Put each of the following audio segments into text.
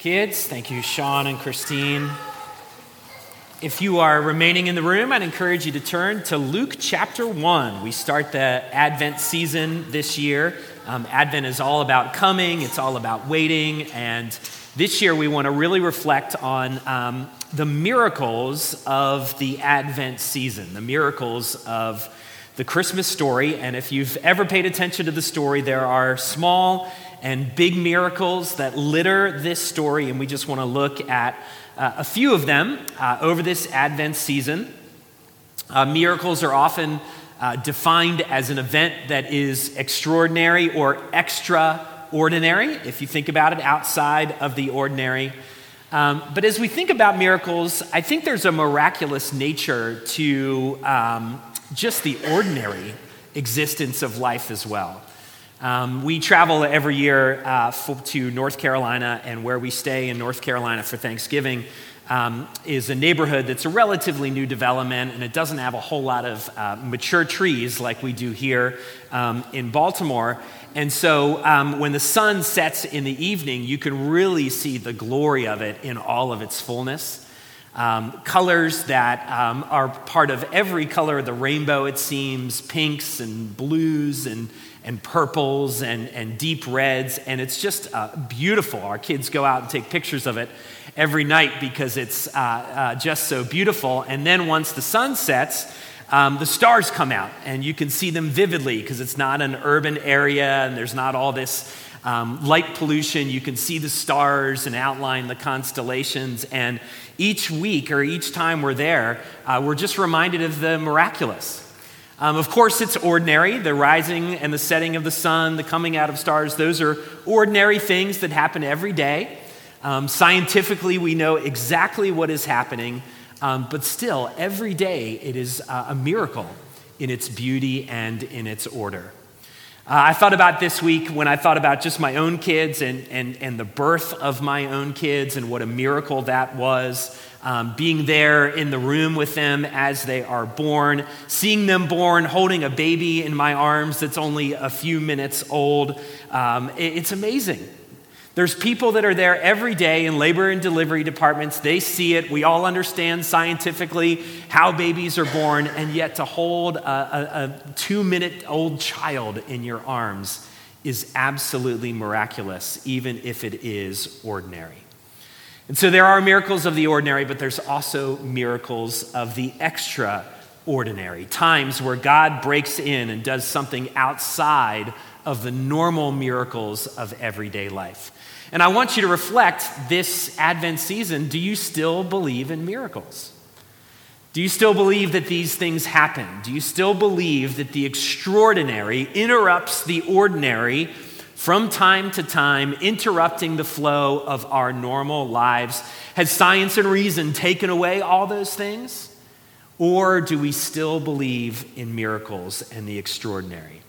Kids, thank you, Sean and Christine. If you are remaining in the room, I'd encourage you to turn to Luke chapter 1. We start the Advent season this year. Um, Advent is all about coming, it's all about waiting, and this year we want to really reflect on um, the miracles of the Advent season, the miracles of the Christmas story. And if you've ever paid attention to the story, there are small and big miracles that litter this story, and we just want to look at uh, a few of them uh, over this Advent season. Uh, miracles are often uh, defined as an event that is extraordinary or extraordinary, if you think about it, outside of the ordinary. Um, but as we think about miracles, I think there's a miraculous nature to um, just the ordinary existence of life as well. Um, we travel every year uh, to North Carolina, and where we stay in North Carolina for Thanksgiving um, is a neighborhood that's a relatively new development, and it doesn't have a whole lot of uh, mature trees like we do here um, in Baltimore. And so um, when the sun sets in the evening, you can really see the glory of it in all of its fullness. Um, colors that um, are part of every color of the rainbow, it seems pinks and blues and and purples and, and deep reds, and it's just uh, beautiful. Our kids go out and take pictures of it every night because it's uh, uh, just so beautiful. And then once the sun sets, um, the stars come out, and you can see them vividly because it's not an urban area and there's not all this um, light pollution. You can see the stars and outline the constellations. And each week or each time we're there, uh, we're just reminded of the miraculous. Um, of course, it's ordinary. The rising and the setting of the sun, the coming out of stars, those are ordinary things that happen every day. Um, scientifically, we know exactly what is happening, um, but still, every day it is uh, a miracle in its beauty and in its order. Uh, I thought about this week when I thought about just my own kids and, and, and the birth of my own kids and what a miracle that was um, being there in the room with them as they are born, seeing them born, holding a baby in my arms that's only a few minutes old. Um, it, it's amazing. There's people that are there every day in labor and delivery departments. They see it. We all understand scientifically how babies are born, and yet to hold a, a, a two minute old child in your arms is absolutely miraculous, even if it is ordinary. And so there are miracles of the ordinary, but there's also miracles of the extraordinary. Times where God breaks in and does something outside of the normal miracles of everyday life. And I want you to reflect this Advent season do you still believe in miracles? Do you still believe that these things happen? Do you still believe that the extraordinary interrupts the ordinary from time to time, interrupting the flow of our normal lives? Has science and reason taken away all those things? Or do we still believe in miracles and the extraordinary?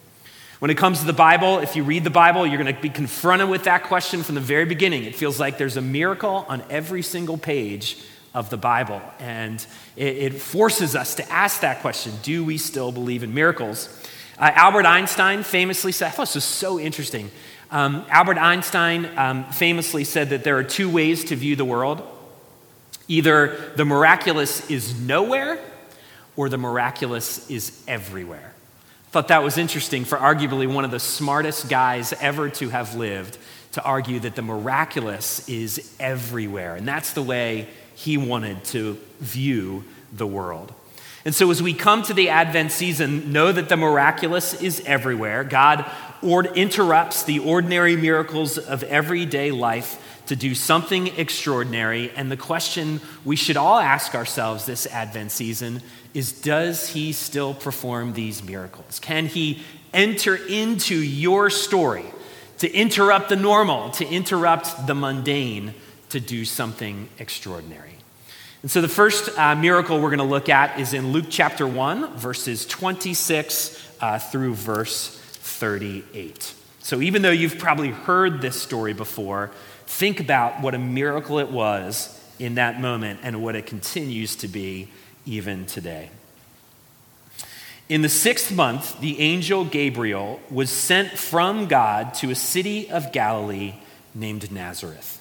When it comes to the Bible, if you read the Bible, you're going to be confronted with that question from the very beginning. It feels like there's a miracle on every single page of the Bible. And it, forces us to ask that question do we still believe in miracles? Uh, Albert Einstein famously said, I thought this was so interesting. Um, Albert Einstein um, famously said that there are two ways to view the world either the miraculous is nowhere or the miraculous is everywhere. Thought that was interesting for arguably one of the smartest guys ever to have lived to argue that the miraculous is everywhere. And that's the way he wanted to view the world. And so, as we come to the Advent season, know that the miraculous is everywhere. God or interrupts the ordinary miracles of everyday life to do something extraordinary. And the question we should all ask ourselves this Advent season is Does He still perform these miracles? Can He enter into your story to interrupt the normal, to interrupt the mundane, to do something extraordinary? And so the first uh, miracle we're going to look at is in Luke chapter 1, verses 26 uh, through verse 38. So even though you've probably heard this story before, think about what a miracle it was in that moment and what it continues to be even today. In the sixth month, the angel Gabriel was sent from God to a city of Galilee named Nazareth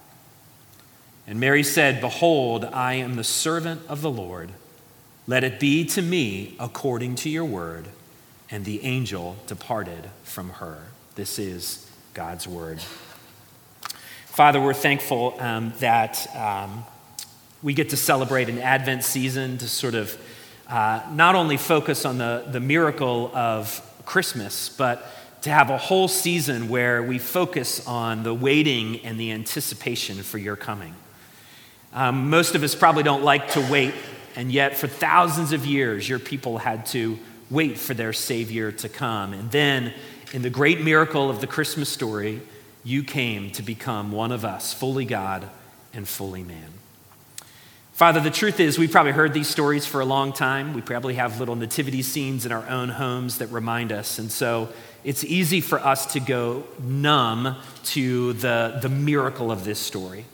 And Mary said, Behold, I am the servant of the Lord. Let it be to me according to your word. And the angel departed from her. This is God's word. Father, we're thankful um, that um, we get to celebrate an Advent season to sort of uh, not only focus on the, the miracle of Christmas, but to have a whole season where we focus on the waiting and the anticipation for your coming. Um, most of us probably don't like to wait, and yet for thousands of years, your people had to wait for their Savior to come. And then, in the great miracle of the Christmas story, you came to become one of us, fully God and fully man. Father, the truth is, we've probably heard these stories for a long time. We probably have little nativity scenes in our own homes that remind us. And so it's easy for us to go numb to the, the miracle of this story.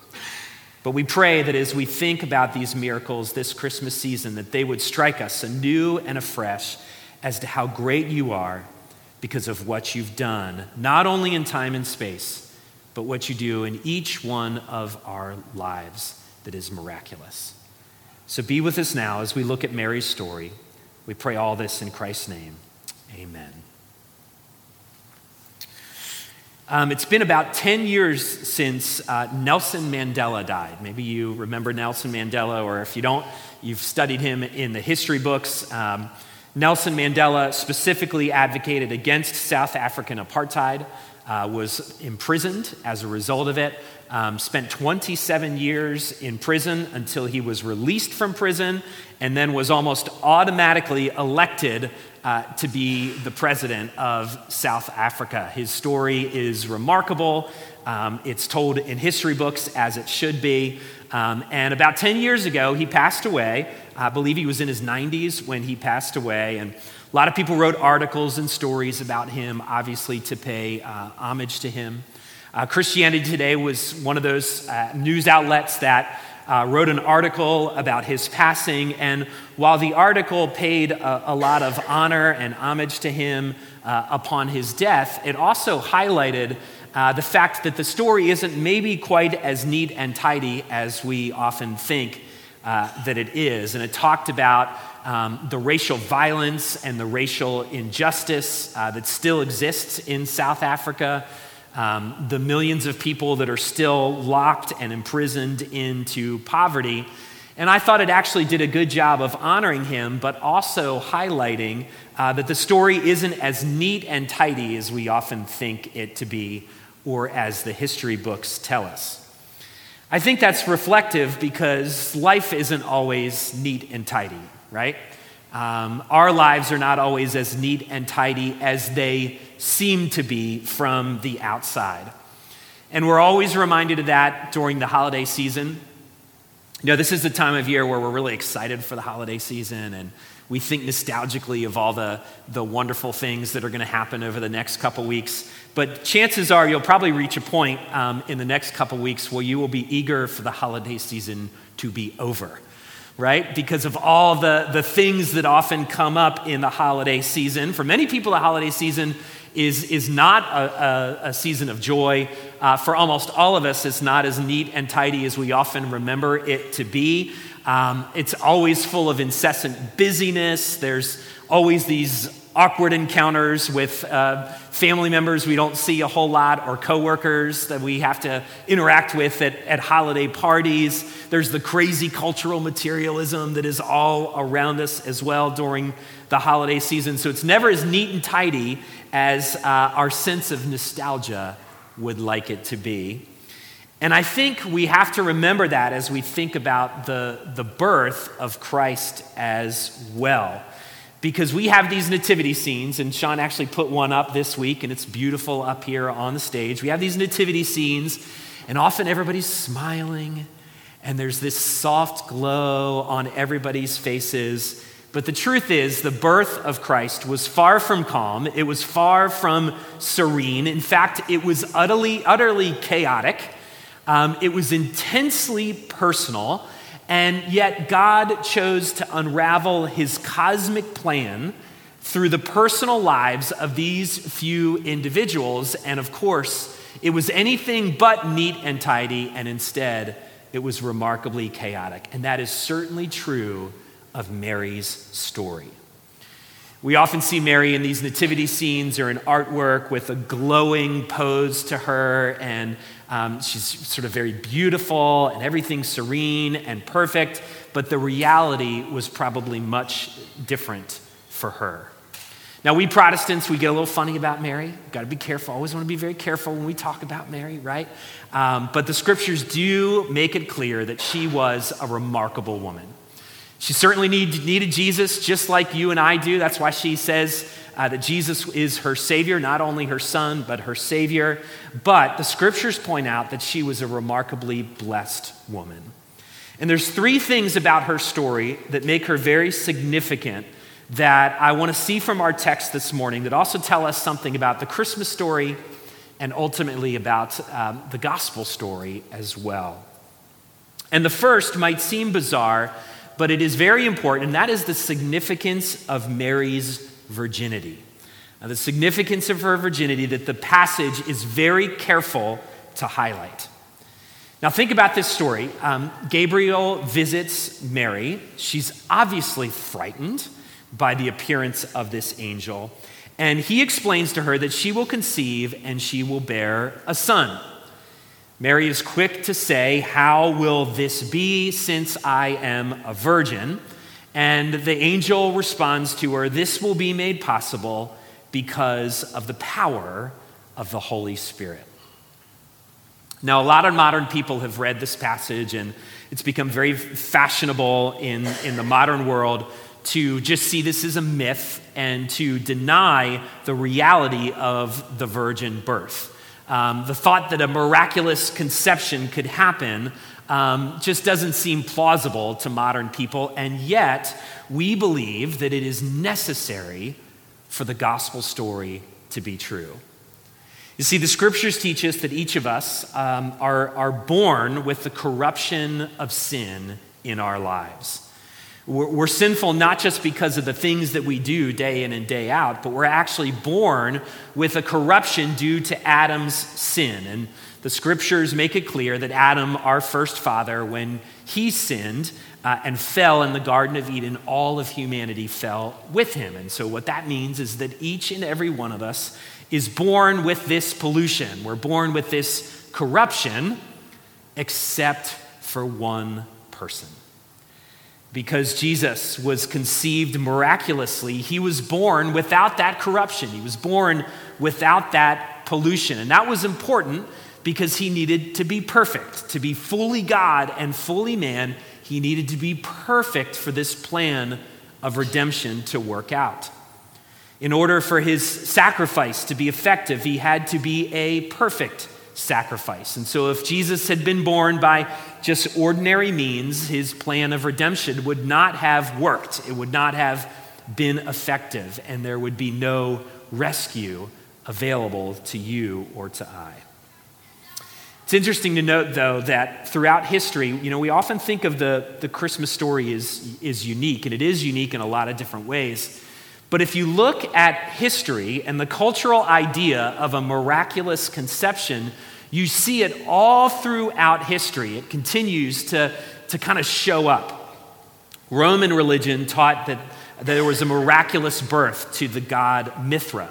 But we pray that as we think about these miracles this Christmas season, that they would strike us anew and afresh as to how great you are because of what you've done, not only in time and space, but what you do in each one of our lives that is miraculous. So be with us now as we look at Mary's story. We pray all this in Christ's name. Amen. Um, it's been about 10 years since uh, Nelson Mandela died. Maybe you remember Nelson Mandela, or if you don't, you've studied him in the history books. Um, Nelson Mandela specifically advocated against South African apartheid, uh, was imprisoned as a result of it, um, spent 27 years in prison until he was released from prison, and then was almost automatically elected uh, to be the president of South Africa. His story is remarkable. Um, it's told in history books as it should be. Um, and about 10 years ago, he passed away. I believe he was in his 90s when he passed away. And a lot of people wrote articles and stories about him, obviously, to pay uh, homage to him. Uh, Christianity Today was one of those uh, news outlets that uh, wrote an article about his passing. And while the article paid a, a lot of honor and homage to him uh, upon his death, it also highlighted uh, the fact that the story isn't maybe quite as neat and tidy as we often think uh, that it is. And it talked about um, the racial violence and the racial injustice uh, that still exists in South Africa um, the millions of people that are still locked and imprisoned into poverty. And I thought it actually did a good job of honoring him, but also highlighting uh, that the story isn't as neat and tidy as we often think it to be, or as the history books tell us. I think that's reflective because life isn't always neat and tidy, right? Um, our lives are not always as neat and tidy as they seem to be from the outside. And we're always reminded of that during the holiday season. You know, this is the time of year where we're really excited for the holiday season and we think nostalgically of all the, the wonderful things that are going to happen over the next couple weeks. But chances are you'll probably reach a point um, in the next couple weeks where you will be eager for the holiday season to be over, right? Because of all the, the things that often come up in the holiday season. For many people, the holiday season is, is not a, a, a season of joy. Uh, for almost all of us, it's not as neat and tidy as we often remember it to be. Um, it's always full of incessant busyness. There's always these awkward encounters with uh, family members we don't see a whole lot or coworkers that we have to interact with at, at holiday parties. There's the crazy cultural materialism that is all around us as well during the holiday season. So it's never as neat and tidy as uh, our sense of nostalgia would like it to be. And I think we have to remember that as we think about the, the birth of Christ as well. Because we have these nativity scenes, and Sean actually put one up this week, and it's beautiful up here on the stage. We have these nativity scenes, and often everybody's smiling, and there's this soft glow on everybody's faces. But the truth is, the birth of Christ was far from calm. It was far from serene. In fact, it was utterly, utterly chaotic. Um, it was intensely personal, and yet God chose to unravel his cosmic plan through the personal lives of these few individuals. And of course, it was anything but neat and tidy, and instead, it was remarkably chaotic. And that is certainly true of Mary's story. We often see Mary in these nativity scenes or in artwork with a glowing pose to her, and um, she's sort of very beautiful and everything serene and perfect, but the reality was probably much different for her. Now, we Protestants, we get a little funny about Mary. Got to be careful. Always want to be very careful when we talk about Mary, right? Um, but the scriptures do make it clear that she was a remarkable woman. She certainly need, needed Jesus just like you and I do. That's why she says uh, that Jesus is her Savior, not only her Son, but her Savior. But the scriptures point out that she was a remarkably blessed woman. And there's three things about her story that make her very significant that I want to see from our text this morning that also tell us something about the Christmas story and ultimately about um, the gospel story as well. And the first might seem bizarre but it is very important, and that is the significance of Mary's virginity. Now, the significance of her virginity that the passage is very careful to highlight. Now, think about this story. Um, Gabriel visits Mary. She's obviously frightened by the appearance of this angel. And he explains to her that she will conceive and she will bear a son. Mary is quick to say, How will this be since I am a virgin? And the angel responds to her, This will be made possible because of the power of the Holy Spirit. Now, a lot of modern people have read this passage, and it's become very fashionable in, in the modern world to just see this as a myth and to deny the reality of the virgin birth. Um, the thought that a miraculous conception could happen um, just doesn't seem plausible to modern people, and yet we believe that it is necessary for the gospel story to be true. You see, the scriptures teach us that each of us um, are, are born with the corruption of sin in our lives. We're, we're sinful not just because of the things that we do day in and day out, but we're actually born with a corruption due to Adam's sin. And the scriptures make it clear that Adam, our first father, when he sinned uh, and fell in the Garden of Eden, all of humanity fell with him. And so, what that means is that each and every one of us is born with this pollution. We're born with this corruption, except for one person because Jesus was conceived miraculously, he was born without that corruption. He was born without that pollution. And that was important because he needed to be perfect. To be fully God and fully man, he needed to be perfect for this plan of redemption to work out. In order for his sacrifice to be effective, he had to be a perfect sacrifice. And so, if Jesus had been born by just ordinary means, his plan of redemption would not have worked. It would not have been effective, and there would be no rescue available to you or to I. It's interesting to note, though, that throughout history, you know, we often think of the, the Christmas story as, is unique, and it is unique in a lot of different ways. But if you look at history and the cultural idea of a miraculous conception, you see it all throughout history. It continues to, to kind of show up. Roman religion taught that, that there was a miraculous birth to the god Mithra.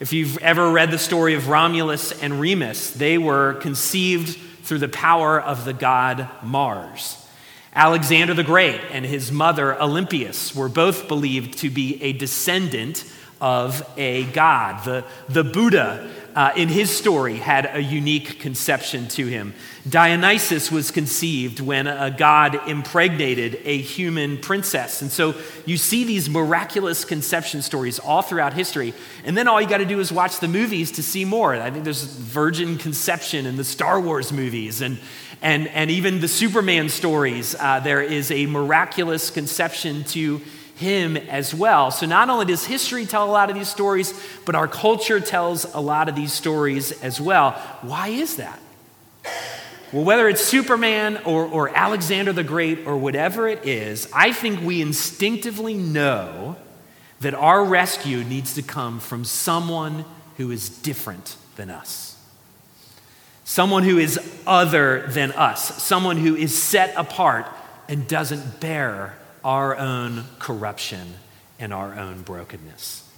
If you've ever read the story of Romulus and Remus, they were conceived through the power of the god Mars. Alexander the Great and his mother Olympias were both believed to be a descendant of a god. The, the Buddha uh, in his story had a unique conception to him. Dionysus was conceived when a god impregnated a human princess. And so you see these miraculous conception stories all throughout history. And then all you got to do is watch the movies to see more. I think there's virgin conception in the Star Wars movies and, and, and even the Superman stories. Uh, there is a miraculous conception to him as well. So not only does history tell a lot of these stories, but our culture tells a lot of these stories as well. Why is that? Well, whether it's Superman or, or Alexander the Great or whatever it is, I think we instinctively know that our rescue needs to come from someone who is different than us. Someone who is other than us. Someone who is set apart and doesn't bear our own corruption and our own brokenness.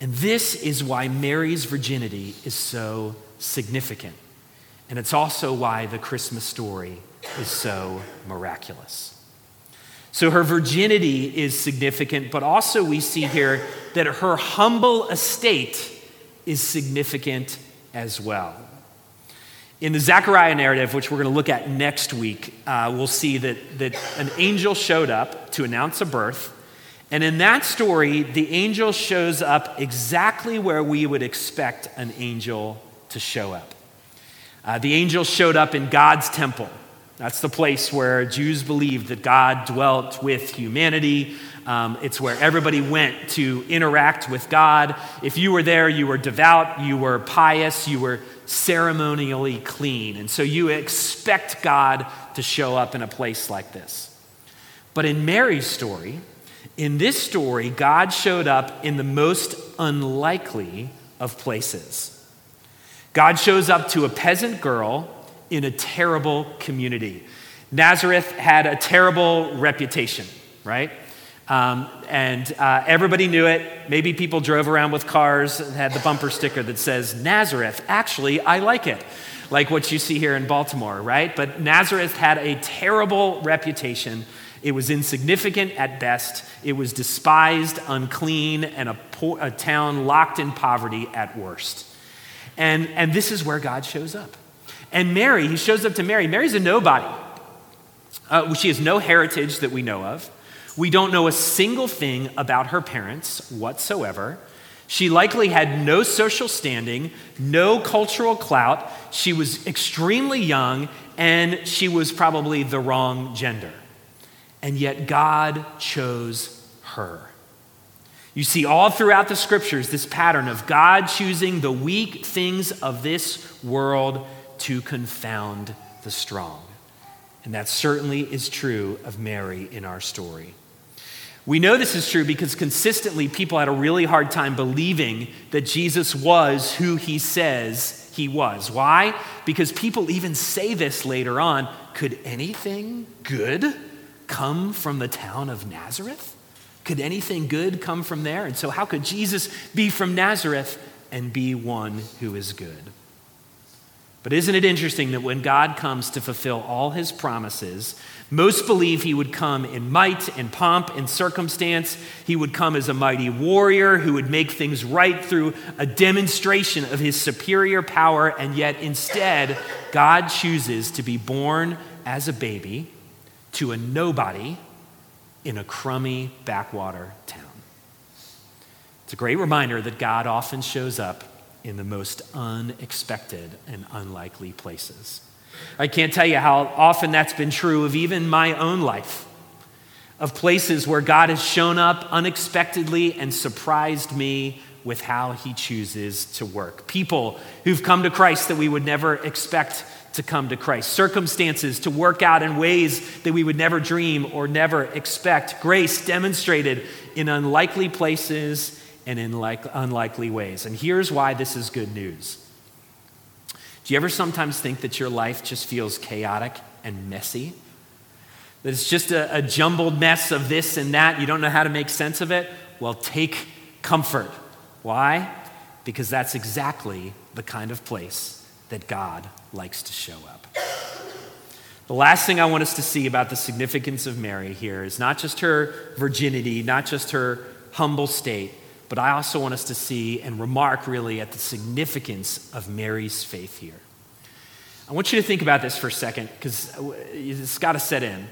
And this is why Mary's virginity is so significant. And it's also why the Christmas story is so miraculous. So her virginity is significant, but also we see here that her humble estate is significant as well. In the Zechariah narrative, which we're going to look at next week, uh, we'll see that, that an angel showed up to announce a birth. And in that story, the angel shows up exactly where we would expect an angel to show up. Uh, the angel showed up in God's temple. That's the place where Jews believed that God dwelt with humanity. Um, it's where everybody went to interact with God. If you were there, you were devout, you were pious, you were ceremonially clean. And so you expect God to show up in a place like this. But in Mary's story, in this story, God showed up in the most unlikely of places. God shows up to a peasant girl in a terrible community. Nazareth had a terrible reputation, right? Um, and uh, everybody knew it. Maybe people drove around with cars and had the bumper sticker that says, Nazareth, actually, I like it. Like what you see here in Baltimore, right? But Nazareth had a terrible reputation. It was insignificant at best. It was despised, unclean, and a, a town locked in poverty at worst. And, and this is where God shows up. And Mary, he shows up to Mary. Mary's a nobody. Uh, she has no heritage that we know of. We don't know a single thing about her parents whatsoever. She likely had no social standing, no cultural clout. She was extremely young, and she was probably the wrong gender. And yet, God chose her. You see, all throughout the scriptures, this pattern of God choosing the weak things of this world to confound the strong. And that certainly is true of Mary in our story. We know this is true because consistently people had a really hard time believing that Jesus was who he says he was. Why? Because people even say this later on could anything good come from the town of Nazareth? Could anything good come from there? And so, how could Jesus be from Nazareth and be one who is good? But isn't it interesting that when God comes to fulfill all his promises, most believe he would come in might and pomp and circumstance. He would come as a mighty warrior who would make things right through a demonstration of his superior power, and yet instead, God chooses to be born as a baby to a nobody in a crummy backwater town. It's a great reminder that God often shows up in the most unexpected and unlikely places. I can't tell you how often that's been true of even my own life, of places where God has shown up unexpectedly and surprised me with how he chooses to work. People who've come to Christ that we would never expect to come to Christ, circumstances to work out in ways that we would never dream or never expect, grace demonstrated in unlikely places and in like, unlikely ways. And here's why this is good news. Do you ever sometimes think that your life just feels chaotic and messy? That it's just a, a jumbled mess of this and that, you don't know how to make sense of it? Well, take comfort. Why? Because that's exactly the kind of place that God likes to show up. The last thing I want us to see about the significance of Mary here is not just her virginity, not just her humble state, but I also want us to see and remark really at the significance of Mary's faith here. I want you to think about this for a second because uh, it's got to set in.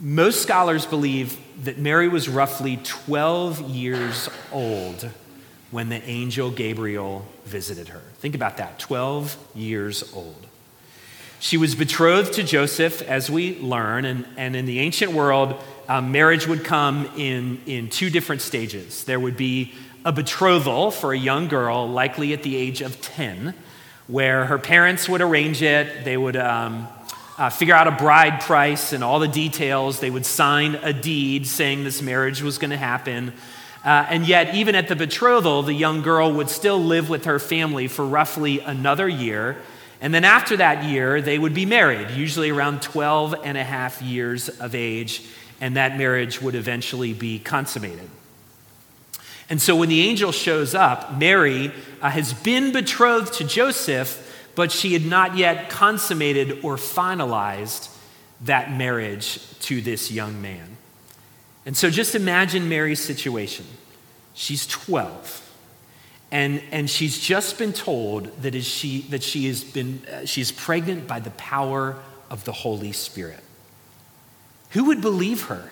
Most scholars believe that Mary was roughly 12 years old when the angel Gabriel visited her. Think about that 12 years old. She was betrothed to Joseph, as we learn, and, and in the ancient world, um, marriage would come in, in two different stages. There would be a betrothal for a young girl, likely at the age of 10, where her parents would arrange it. They would um, uh, figure out a bride price and all the details. They would sign a deed saying this marriage was going to happen. Uh, and yet, even at the betrothal, the young girl would still live with her family for roughly another year. And then after that year, they would be married, usually around 12 and a half years of age, and that marriage would eventually be consummated. And so when the angel shows up, Mary uh, has been betrothed to Joseph, but she had not yet consummated or finalized that marriage to this young man. And so just imagine Mary's situation. She's 12. And, and she's just been told that, is she, that she has been, uh, she's pregnant by the power of the Holy Spirit. Who would believe her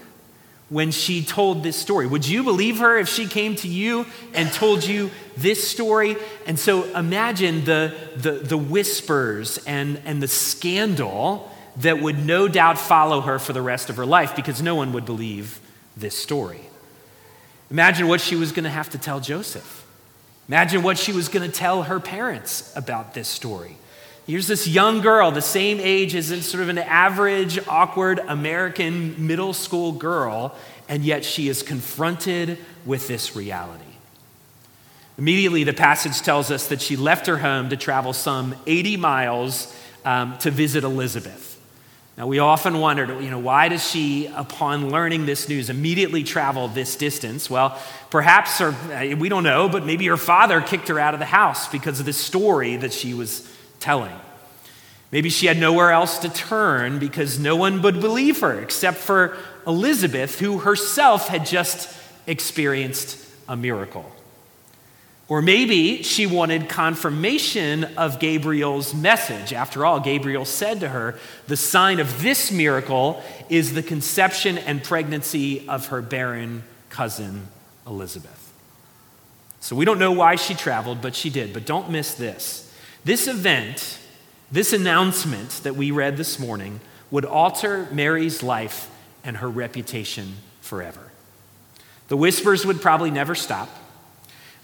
when she told this story? Would you believe her if she came to you and told you this story? And so imagine the, the, the whispers and, and the scandal that would no doubt follow her for the rest of her life because no one would believe this story. Imagine what she was going to have to tell Joseph. Imagine what she was going to tell her parents about this story. Here's this young girl, the same age as sort of an average, awkward American middle school girl, and yet she is confronted with this reality. Immediately, the passage tells us that she left her home to travel some 80 miles um, to visit Elizabeth. Now, we often wondered, you know, why does she, upon learning this news, immediately travel this distance? Well, perhaps, or uh, we don't know, but maybe her father kicked her out of the house because of this story that she was telling. Maybe she had nowhere else to turn because no one would believe her except for Elizabeth, who herself had just experienced a miracle. Or maybe she wanted confirmation of Gabriel's message. After all, Gabriel said to her, The sign of this miracle is the conception and pregnancy of her barren cousin, Elizabeth. So we don't know why she traveled, but she did. But don't miss this. This event, this announcement that we read this morning, would alter Mary's life and her reputation forever. The whispers would probably never stop.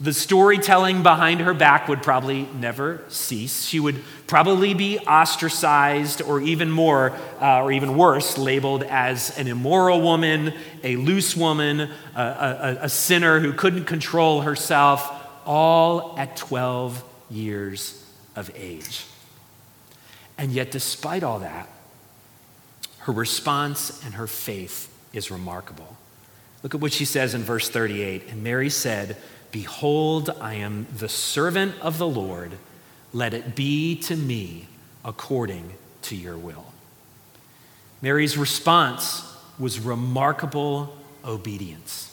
The storytelling behind her back would probably never cease. She would probably be ostracized, or even more, uh, or even worse, labeled as an immoral woman, a loose woman, a, a, a sinner who couldn't control herself, all at 12 years of age. And yet, despite all that, her response and her faith is remarkable. Look at what she says in verse 38. And Mary said, Behold, I am the servant of the Lord. Let it be to me according to your will. Mary's response was remarkable obedience.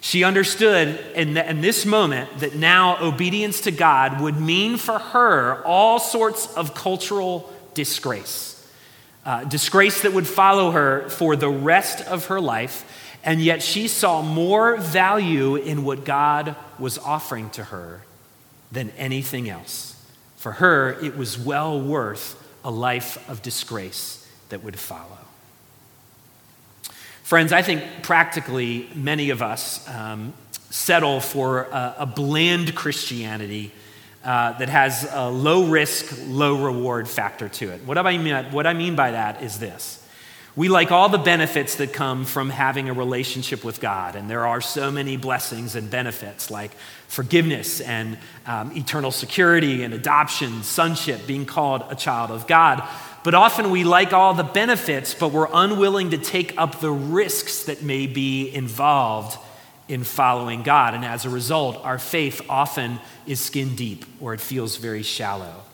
She understood in, the, in, this moment that now obedience to God would mean for her all sorts of cultural disgrace. Uh, disgrace that would follow her for the rest of her life and yet she saw more value in what God was offering to her than anything else. For her, it was well worth a life of disgrace that would follow. Friends, I think practically many of us um, settle for a, a bland Christianity uh, that has a low risk, low reward factor to it. What I, mean, what I mean by that is this. We like all the benefits that come from having a relationship with God, and there are so many blessings and benefits like forgiveness and um, eternal security and adoption, sonship, being called a child of God. But often we like all the benefits, but we're unwilling to take up the risks that may be involved in following God. And as a result, our faith often is skin deep or it feels very shallow.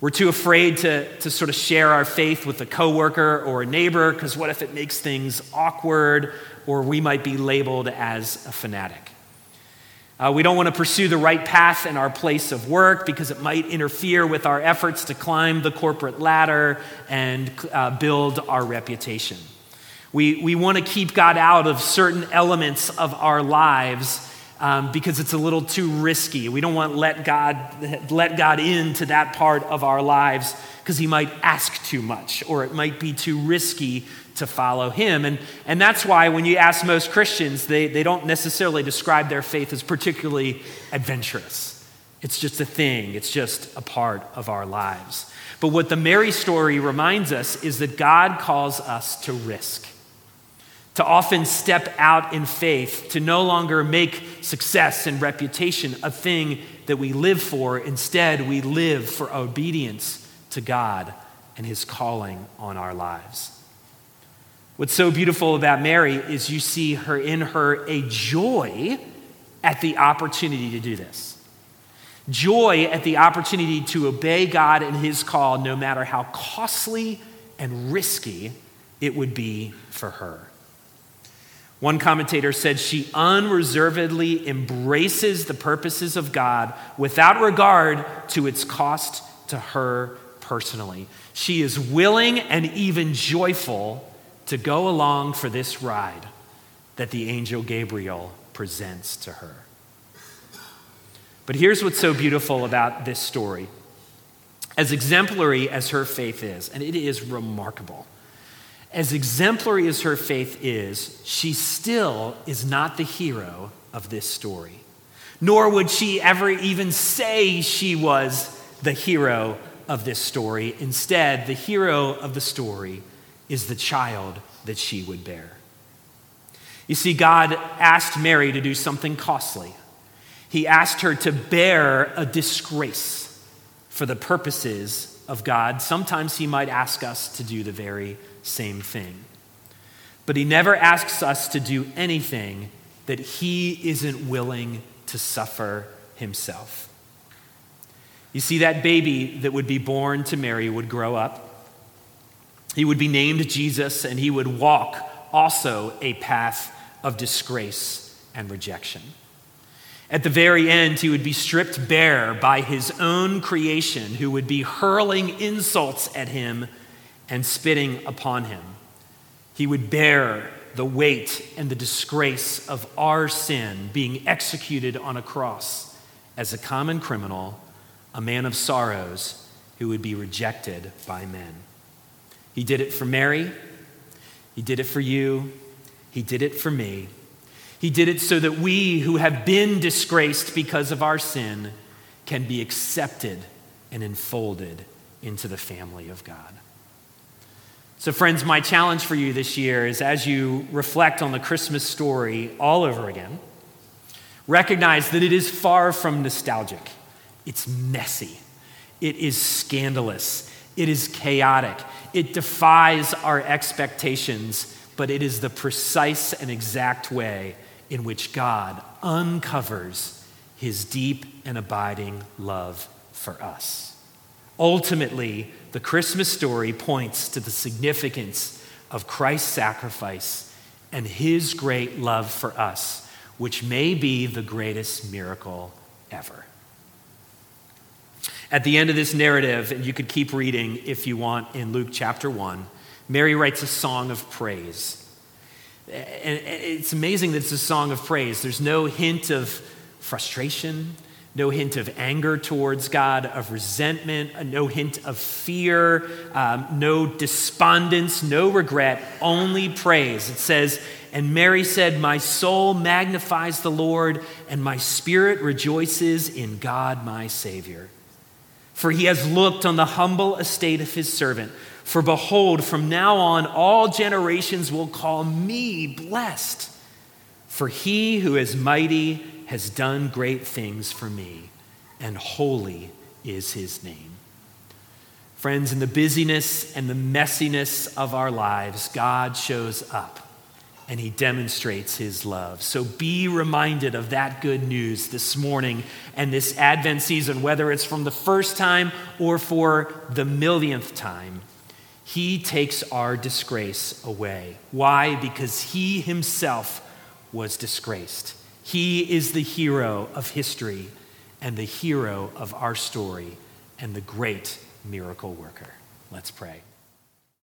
We're too afraid to, to sort of share our faith with a coworker or a neighbor because what if it makes things awkward or we might be labeled as a fanatic? Uh, we don't want to pursue the right path in our place of work because it might interfere with our efforts to climb the corporate ladder and uh, build our reputation. We, we want to keep God out of certain elements of our lives um, because it's a little too risky. We don't want let God, let God into that part of our lives because he might ask too much or it might be too risky to follow him. And, and that's why when you ask most Christians, they, they don't necessarily describe their faith as particularly adventurous. It's just a thing, it's just a part of our lives. But what the Mary story reminds us is that God calls us to risk to often step out in faith, to no longer make success and reputation a thing that we live for. Instead, we live for obedience to God and His calling on our lives. What's so beautiful about Mary is you see her in her a joy at the opportunity to do this. Joy at the opportunity to obey God and His call, no matter how costly and risky it would be for her. One commentator said she unreservedly embraces the purposes of God without regard to its cost to her personally. She is willing and even joyful to go along for this ride that the angel Gabriel presents to her. But here's what's so beautiful about this story. As exemplary as her faith is, and it is remarkable as exemplary as her faith is, she still is not the hero of this story. Nor would she ever even say she was the hero of this story. Instead, the hero of the story is the child that she would bear. You see, God asked Mary to do something costly. He asked her to bear a disgrace for the purposes of God. Sometimes He might ask us to do the very same thing. But he never asks us to do anything that he isn't willing to suffer himself. You see, that baby that would be born to Mary would grow up. He would be named Jesus, and he would walk also a path of disgrace and rejection. At the very end, he would be stripped bare by his own creation, who would be hurling insults at him and spitting upon him. He would bear the weight and the disgrace of our sin, being executed on a cross as a common criminal, a man of sorrows who would be rejected by men. He did it for Mary. He did it for you. He did it for me. He did it so that we who have been disgraced because of our sin can be accepted and enfolded into the family of God. So, friends, my challenge for you this year is as you reflect on the Christmas story all over again, recognize that it is far from nostalgic. It's messy, it is scandalous, it is chaotic, it defies our expectations, but it is the precise and exact way in which God uncovers his deep and abiding love for us. Ultimately, the Christmas story points to the significance of Christ's sacrifice and his great love for us, which may be the greatest miracle ever. At the end of this narrative, and you could keep reading if you want in Luke chapter 1, Mary writes a song of praise. And it's amazing that it's a song of praise. There's no hint of frustration, no hint of anger towards God, of resentment, no hint of fear, um, no despondence, no regret, only praise. It says, And Mary said, My soul magnifies the Lord, and my spirit rejoices in God my Savior. For he has looked on the humble estate of his servant. For behold, from now on, all generations will call me blessed. For he who is mighty has done great things for me, and holy is his name. Friends, in the busyness and the messiness of our lives, God shows up and he demonstrates his love. So be reminded of that good news this morning and this Advent season, whether it's from the first time or for the millionth time. He takes our disgrace away. Why? Because he himself was disgraced. He is the hero of history and the hero of our story and the great miracle worker. Let's pray.